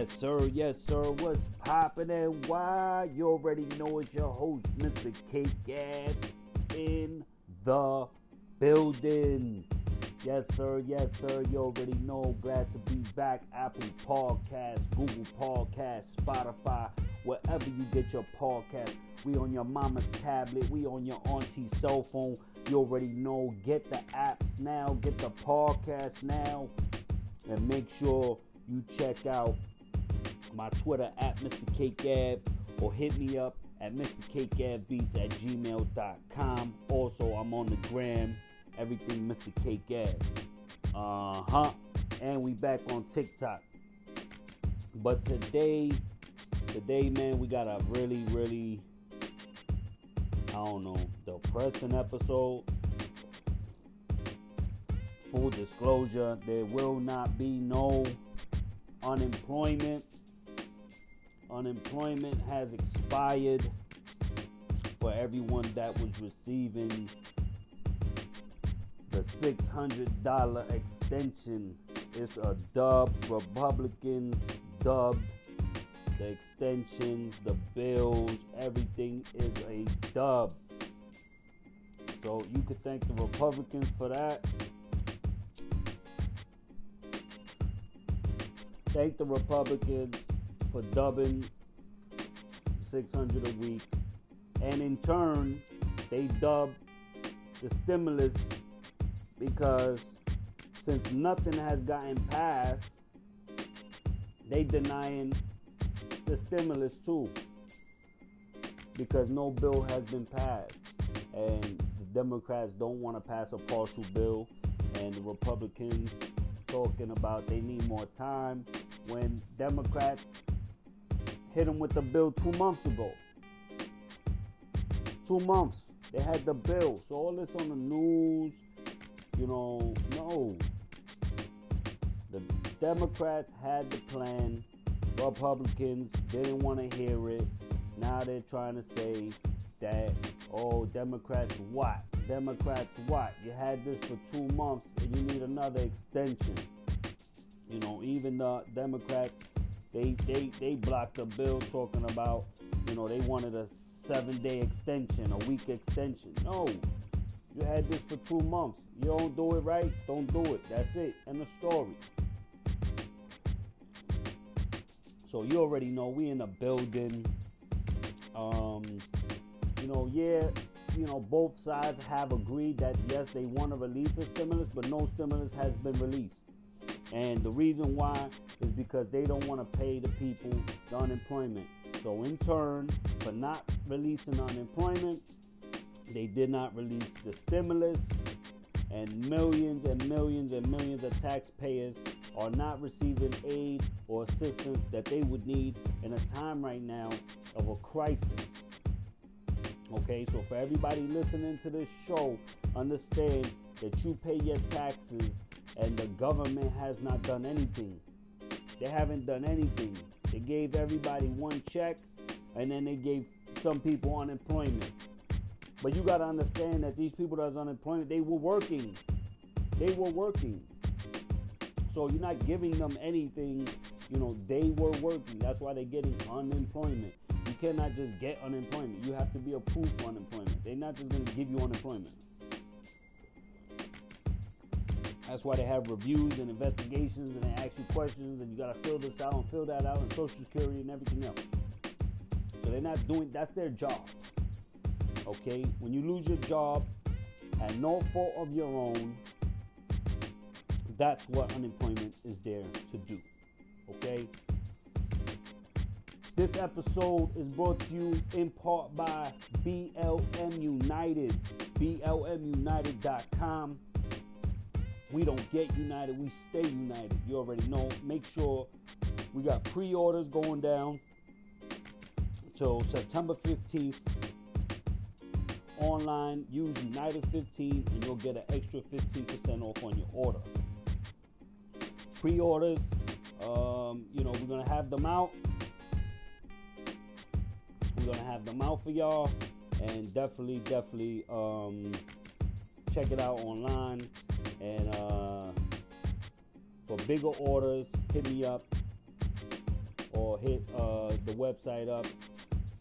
Yes, sir. Yes, sir. What's poppin' and why? You already know it's your host, Mr. K Gab, in the building. Yes, sir. Yes, sir. You already know. Glad to be back. Apple Podcast, Google Podcast, Spotify, wherever you get your podcast. We on your mama's tablet. We on your auntie's cell phone. You already know. Get the apps now. Get the podcast now. And make sure you check out my Twitter at Mr. Cake or hit me up at MrCakeGabBeats at gmail.com. Also, I'm on the gram, everything Mr. Gab. Uh huh. And we back on TikTok. But today, today, man, we got a really, really, I don't know, depressing episode. Full disclosure, there will not be no unemployment. Unemployment has expired for everyone that was receiving the $600 extension. It's a dub. Republicans dubbed the extensions, the bills, everything is a dub. So you could thank the Republicans for that. Thank the Republicans for dubbing 600 a week. And in turn, they dubbed the stimulus because since nothing has gotten passed, they denying the stimulus too. Because no bill has been passed. And the Democrats don't want to pass a partial bill. And the Republicans talking about they need more time when Democrats hit them with the bill two months ago. Two months. They had the bill. So all this on the news, you know, no. The Democrats had the plan. Republicans didn't want to hear it. Now they're trying to say that, oh, Democrats what? Democrats what? You had this for two months and you need another extension. You know, even the Democrats, they they they blocked a bill talking about, you know, they wanted a seven-day extension, a week extension. No, you had this for two months. You don't do it right, don't do it. That's it. End the story. So you already know we in a building. Um, you know, yeah, you know, both sides have agreed that yes, they want to release a stimulus, but no stimulus has been released. And the reason why is because they don't want to pay the people the unemployment. So in turn, for not releasing unemployment, they did not release the stimulus, and millions and millions and millions of taxpayers are not receiving aid or assistance that they would need in a time right now of a crisis. Okay, so for everybody listening to this show, understand that you pay your taxes and the government has not done anything. They haven't done anything. They gave everybody one check and then they gave some people unemployment. But you got to understand that these people that's unemployment, they were working. They were working. So you're not giving them anything, you know, they were working. That's why they're getting unemployment. You cannot just get unemployment. You have to be approved for unemployment. They're not just going to give you unemployment. That's why they have reviews and investigations and they ask you questions and you gotta fill this out and fill that out and social security and everything else. So they're not doing that's their job. Okay? When you lose your job at no fault of your own, that's what unemployment is there to do. Okay? This episode is brought to you in part by BLM United. BLMUnited.com we don't get united, we stay united. You already know. Make sure we got pre orders going down till September 15th. Online, use United 15 and you'll get an extra 15% off on your order. Pre orders, um, you know, we're going to have them out. We're going to have them out for y'all. And definitely, definitely um, check it out online. And uh, for bigger orders, hit me up or hit uh, the website up.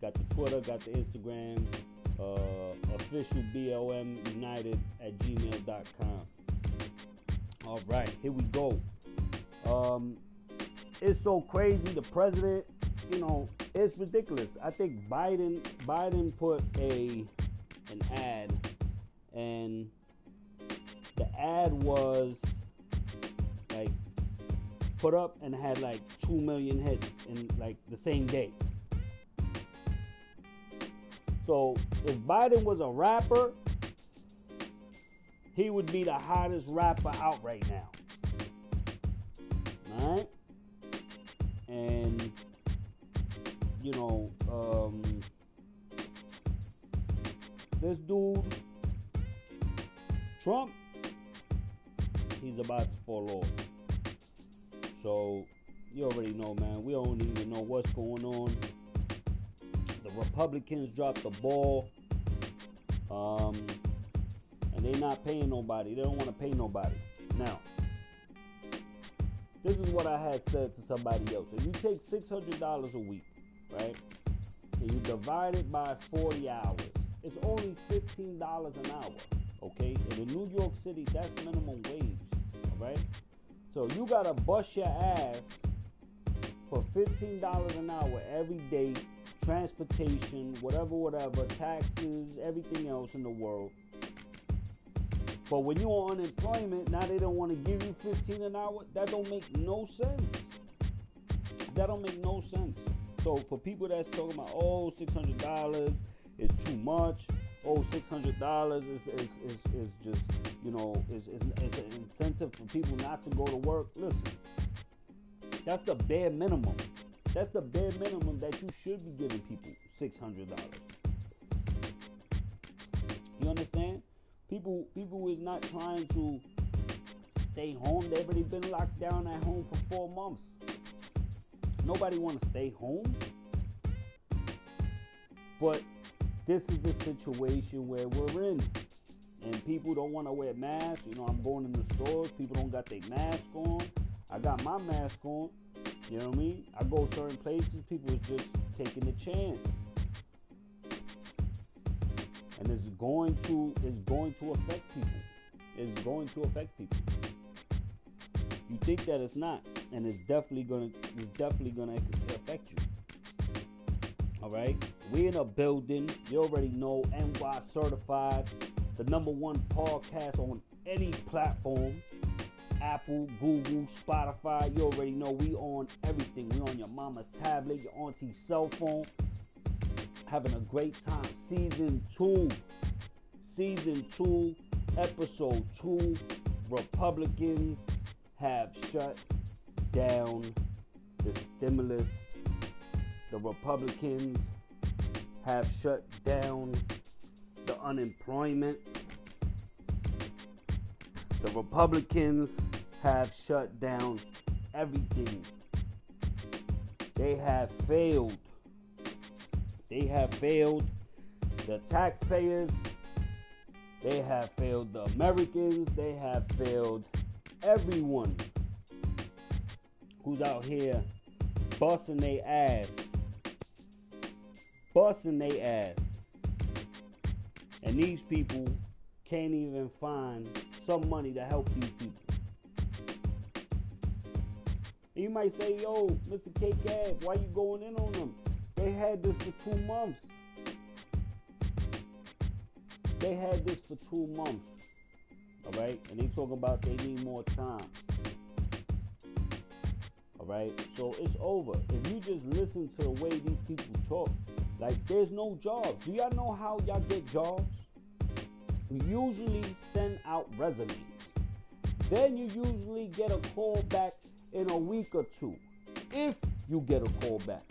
Got the Twitter, got the Instagram, uh, official BLM United at gmail.com. All right, here we go. Um, it's so crazy. The president, you know, it's ridiculous. I think Biden Biden put a an ad, and the ad was like put up and had like two million hits in like the same day. So if Biden was a rapper, he would be the hottest rapper out right now. Alright? And you know, um, this dude, Trump, he's about to fall off. So you already know, man. We don't even know what's going on. The Republicans dropped the ball. Um, and they're not paying nobody. They don't want to pay nobody. Now, this is what I had said to somebody else. If you take $600 a week, right, and you divide it by 40 hours, it's only $15 an hour, okay? And in New York City, that's minimum wage, all right? So you got to bust your ass for $15 an hour every day, transportation, whatever, whatever, taxes, everything else in the world. But when you're on unemployment, now they don't want to give you 15 an hour. That don't make no sense. That don't make no sense. So for people that's talking about, oh, $600 is too much. Oh, $600 is, is, is, is just, you know, is, is, is an incentive for people not to go to work. Listen, that's the bare minimum. That's the bare minimum that you should be giving people $600. You understand? People people is not trying to stay home. They've already been locked down at home for four months. Nobody want to stay home. But this is the situation where we're in. And people don't want to wear masks. You know, I'm going in the stores. People don't got their mask on. I got my mask on. You know what I mean? I go certain places. People is just taking the chance and it's going to it's going to affect people. It's going to affect people. You think that it's not, and it's definitely gonna it's definitely gonna affect you. All right, we in a building. You already know NY certified, the number one podcast on any platform. Apple, Google, Spotify. You already know we on everything. We on your mama's tablet, your auntie's cell phone having a great time. Season two, season two, episode two. Republicans have shut down the stimulus. The Republicans have shut down the unemployment. The Republicans have shut down everything. They have failed they have failed the taxpayers. They have failed the Americans. They have failed everyone who's out here busting their ass. Busting their ass. And these people can't even find some money to help these people. And you might say, yo, Mr. K Gab, why you going in on them? They had this for two months. They had this for two months. All right? And they talking about they need more time. All right? So it's over. If you just listen to the way these people talk, like there's no jobs. Do y'all know how y'all get jobs? We usually send out resumes. Then you usually get a call back in a week or two. If you get a call back.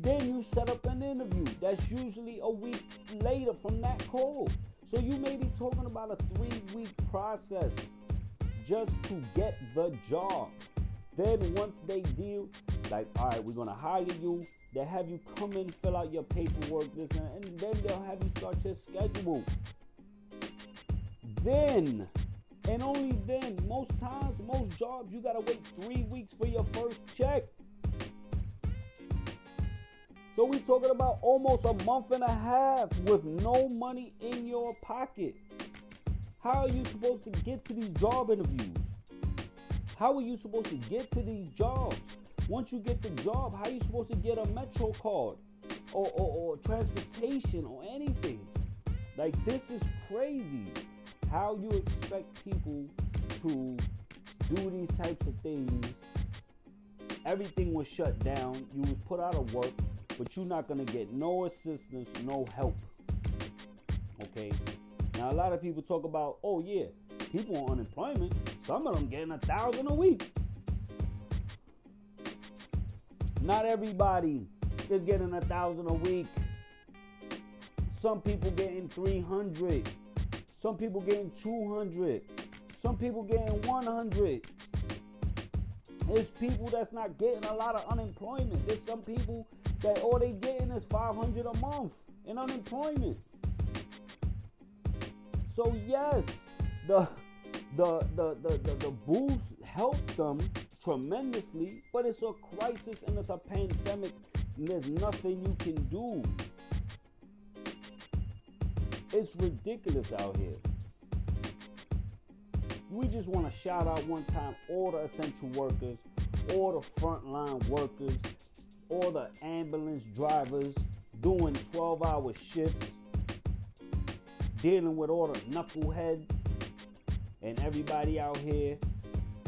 Then you set up an interview. That's usually a week later from that call. So you may be talking about a three week process just to get the job. Then once they deal, like, all right, we're gonna hire you. They have you come in, fill out your paperwork, this and, and then they'll have you start your schedule. Then, and only then, most times, most jobs, you gotta wait three weeks for your first check. So we talking about almost a month and a half with no money in your pocket. How are you supposed to get to these job interviews? How are you supposed to get to these jobs? Once you get the job, how you supposed to get a Metro card or, or, or transportation or anything? Like, this is crazy. How you expect people to do these types of things. Everything was shut down. You was put out of work, but you're not gonna get no assistance, no help. Okay. Now a lot of people talk about, oh yeah, people on unemployment. Some of them getting a thousand a week. Not everybody is getting a thousand a week. Some people getting 300. Some people getting 200. Some people getting 100. There's people that's not getting a lot of unemployment. There's some people that all they getting is 500 a month in unemployment. So yes, the the the the, the, the boost helped them tremendously, but it's a crisis and it's a pandemic, and there's nothing you can do. It's ridiculous out here. We just want to shout out one time all the essential workers, all the frontline workers, all the ambulance drivers doing 12 hour shifts, dealing with all the knuckleheads and everybody out here.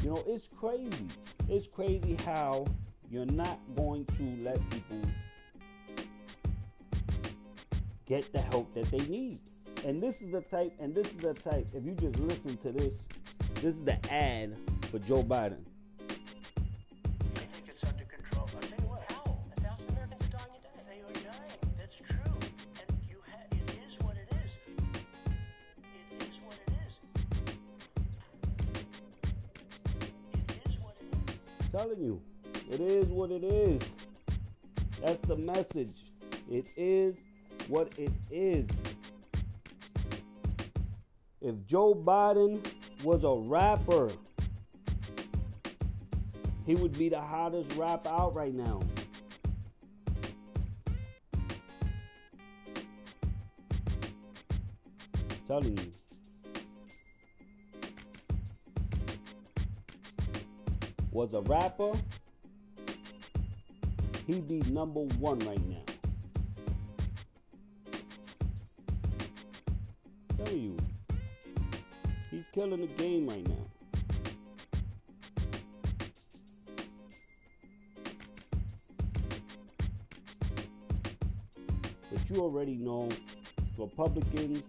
You know, it's crazy. It's crazy how you're not going to let people get the help that they need. And this is the type, and this is the type, if you just listen to this, this is the ad for Joe Biden. Telling you, it is what it is. That's the message. It is what it is. If Joe Biden was a rapper, he would be the hottest rapper out right now. telling you. Was a rapper, he'd be number one right now. Tell you, he's killing the game right now. But you already know Republicans,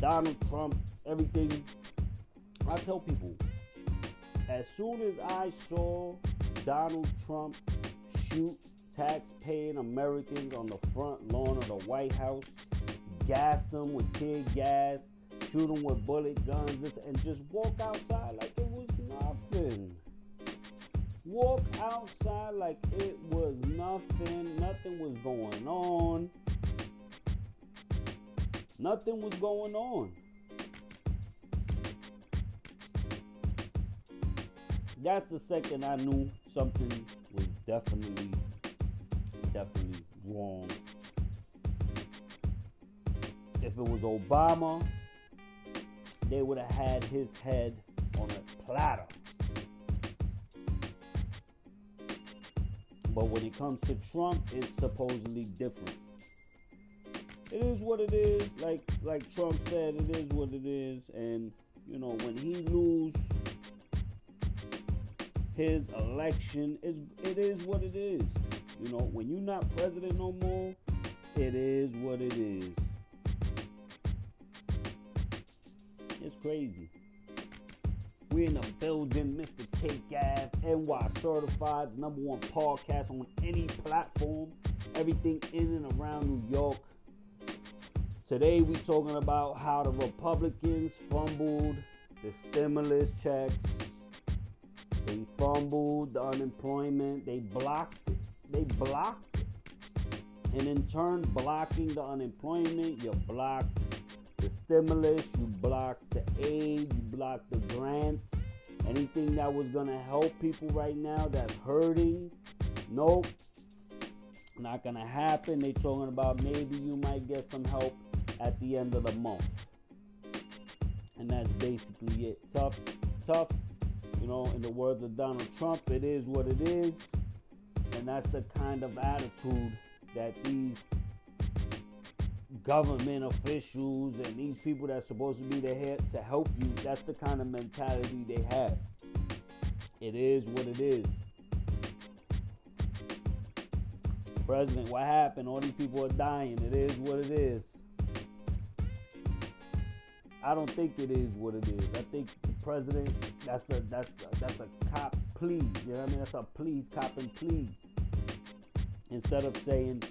Donald Trump, everything. I tell people, as soon as I saw Donald Trump shoot tax-paying Americans on the front lawn of the White House, gas them with tear gas, shoot them with bullet guns, and just walk outside like it was nothing. Walk outside like it was nothing. Nothing was going on. Nothing was going on. That's the second I knew something was definitely, definitely wrong. If it was Obama, they would have had his head on a platter. But when it comes to Trump, it's supposedly different. It is what it is. Like like Trump said, it is what it is. And you know, when he lose his election, is it is what it is. You know, when you're not president no more, it is what it is. It's crazy. We in the building, Mr. Ave, NY certified, number one podcast on any platform. Everything in and around New York. Today we're talking about how the Republicans fumbled the stimulus checks. They fumbled the unemployment. They blocked. They blocked. And in turn, blocking the unemployment, you blocked the stimulus, you blocked the aid, you blocked the grants, anything that was gonna help people right now that's hurting. Nope. Not gonna happen. They're talking about maybe you might get some help at the end of the month. And that's basically it. Tough, tough. You know, in the words of Donald Trump, it is what it is. And that's the kind of attitude that these government officials and these people that's supposed to be there to help you, that's the kind of mentality they have. It is what it is. President, what happened? All these people are dying. It is what it is. I don't think it is what it is. I think president, that's a that's a, that's a cop please. You know what I mean? That's a please, cop and please. Instead of saying,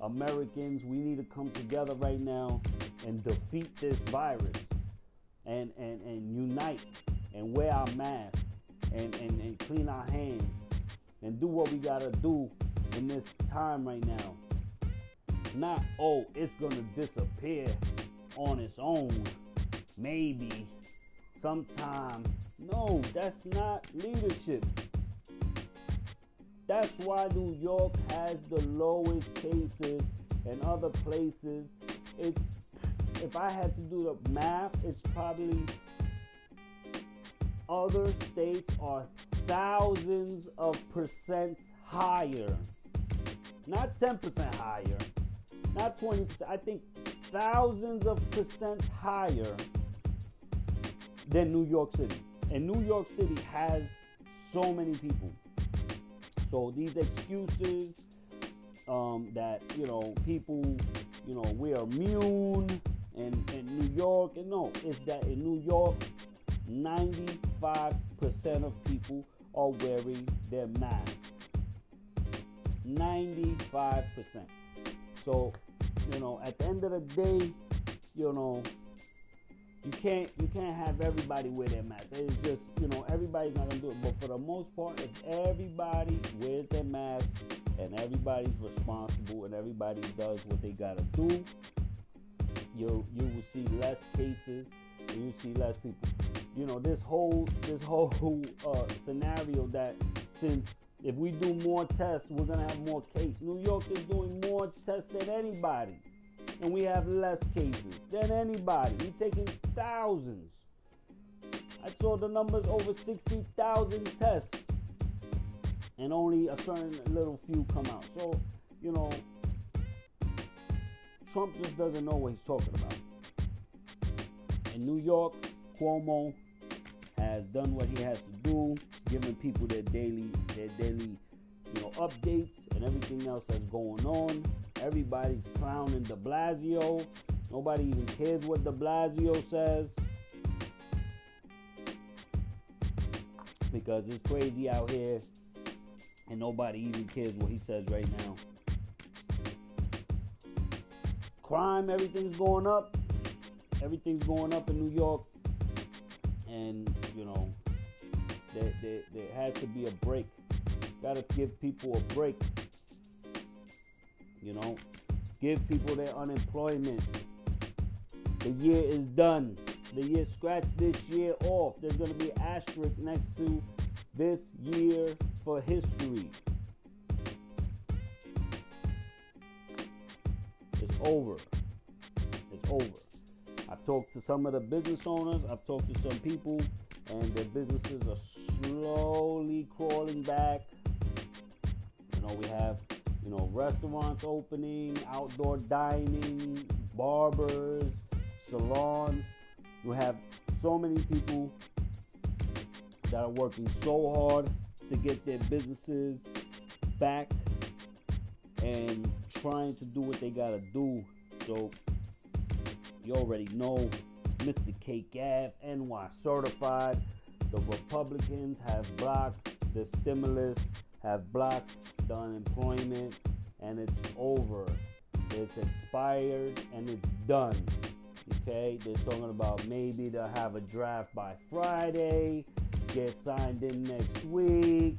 Americans, we need to come together right now and defeat this virus and and, and unite and wear our masks and, and, and clean our hands and do what we gotta do in this time right now. Not, oh, it's gonna disappear on its own. Maybe sometime. No, that's not leadership. That's why New York has the lowest cases and other places. It's if I had to do the math, it's probably other states are thousands of percent higher. Not 10% higher, not 20%. I think thousands of percent higher than New York City. And New York City has so many people. So these excuses um, that you know people, you know, we're immune in, in New York, and no, it's that in New York, 95% of people are wearing their mask. 95%. So, you know, at the end of the day, you know, you can't you can't have everybody wear their mask. It's just you know everybody's not gonna do it. But for the most part, if everybody wears their mask and everybody's responsible and everybody does what they gotta do, you you will see less cases and you see less people. You know this whole this whole uh, scenario that since if we do more tests, we're gonna have more cases. New York is doing more tests than anybody and we have less cases than anybody. We're taking thousands. I saw the numbers over 60,000 tests, and only a certain little few come out. So, you know, Trump just doesn't know what he's talking about. In New York, Cuomo has done what he has to do, giving people their daily, their daily, you know, updates and everything else that's going on. Everybody's clowning de Blasio. Nobody even cares what de Blasio says. Because it's crazy out here and nobody even cares what he says right now. Crime, everything's going up. Everything's going up in New York. And, you know, there, there, there has to be a break. Gotta give people a break. You know, give people their unemployment. The year is done. The year, scratch this year off. There's going to be asterisk next to this year for history. It's over. It's over. I've talked to some of the business owners. I've talked to some people, and their businesses are slowly crawling back. You know, we have you know, restaurants opening, outdoor dining, barbers, salons. You have so many people that are working so hard to get their businesses back and trying to do what they gotta do. So you already know Mr. Cake Ave, NY certified. The Republicans have blocked the stimulus have blocked the unemployment and it's over. It's expired and it's done. Okay, they're talking about maybe they'll have a draft by Friday, get signed in next week,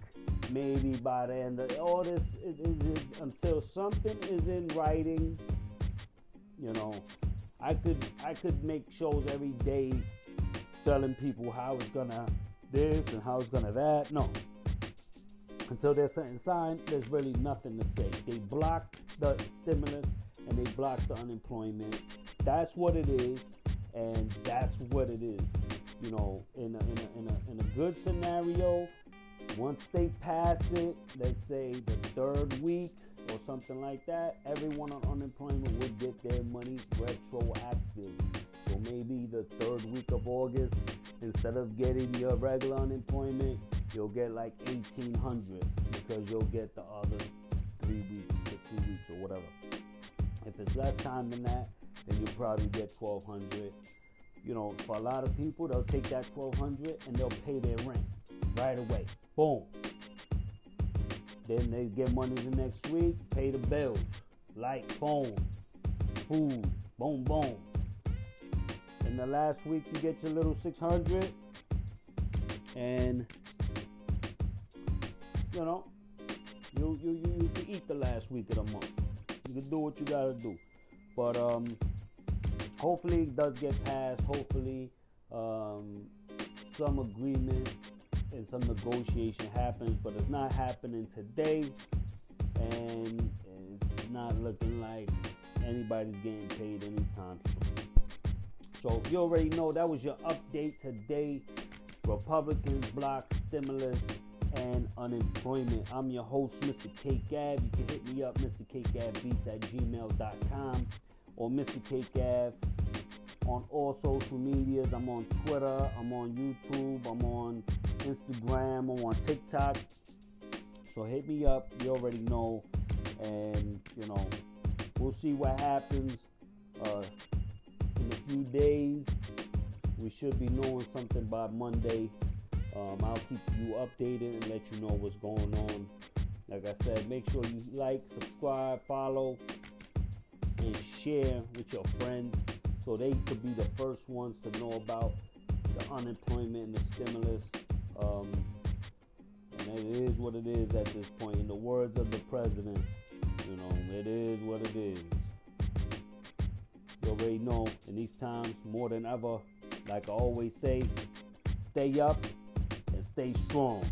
maybe by the end of all this is, is until something is in writing. You know, I could I could make shows every day telling people how it's gonna this and how it's gonna that. No, until there's something signed, there's really nothing to say. They blocked the stimulus and they blocked the unemployment. That's what it is, and that's what it is. You know, in a, in a, in a, in a good scenario, once they pass it, let's say the third week or something like that, everyone on unemployment would get their money retroactive. So maybe the third week of August, instead of getting your regular unemployment, you'll get like 1800 because you'll get the other three weeks two weeks or whatever. If it's less time than that, then you'll probably get 1200 you know, for a lot of people, they'll take that 1200 and they'll pay their rent right away. Boom. Then they get money the next week, pay the bills, light, phone, food, boom, boom. In the last week, you get your little 600 and you know, you you you, you can eat the last week of the month. You can do what you gotta do, but um, hopefully it does get passed. Hopefully, um, some agreement and some negotiation happens, but it's not happening today, and it's not looking like anybody's getting paid anytime soon. So you already know that was your update today. Republicans block stimulus and unemployment. I'm your host, Mr. K Gab. You can hit me up, Mr. K Beats at gmail.com or Mr. K Gab on all social medias. I'm on Twitter, I'm on YouTube, I'm on Instagram, I'm on TikTok. So hit me up. You already know. And, you know, we'll see what happens uh, in a few days. We should be knowing something by Monday. Um, I'll keep you updated and let you know what's going on. Like I said, make sure you like, subscribe, follow, and share with your friends so they could be the first ones to know about the unemployment and the stimulus. Um, and it is what it is at this point. In the words of the president, you know, it is what it is. You already know in these times, more than ever, like I always say, stay up stay strong.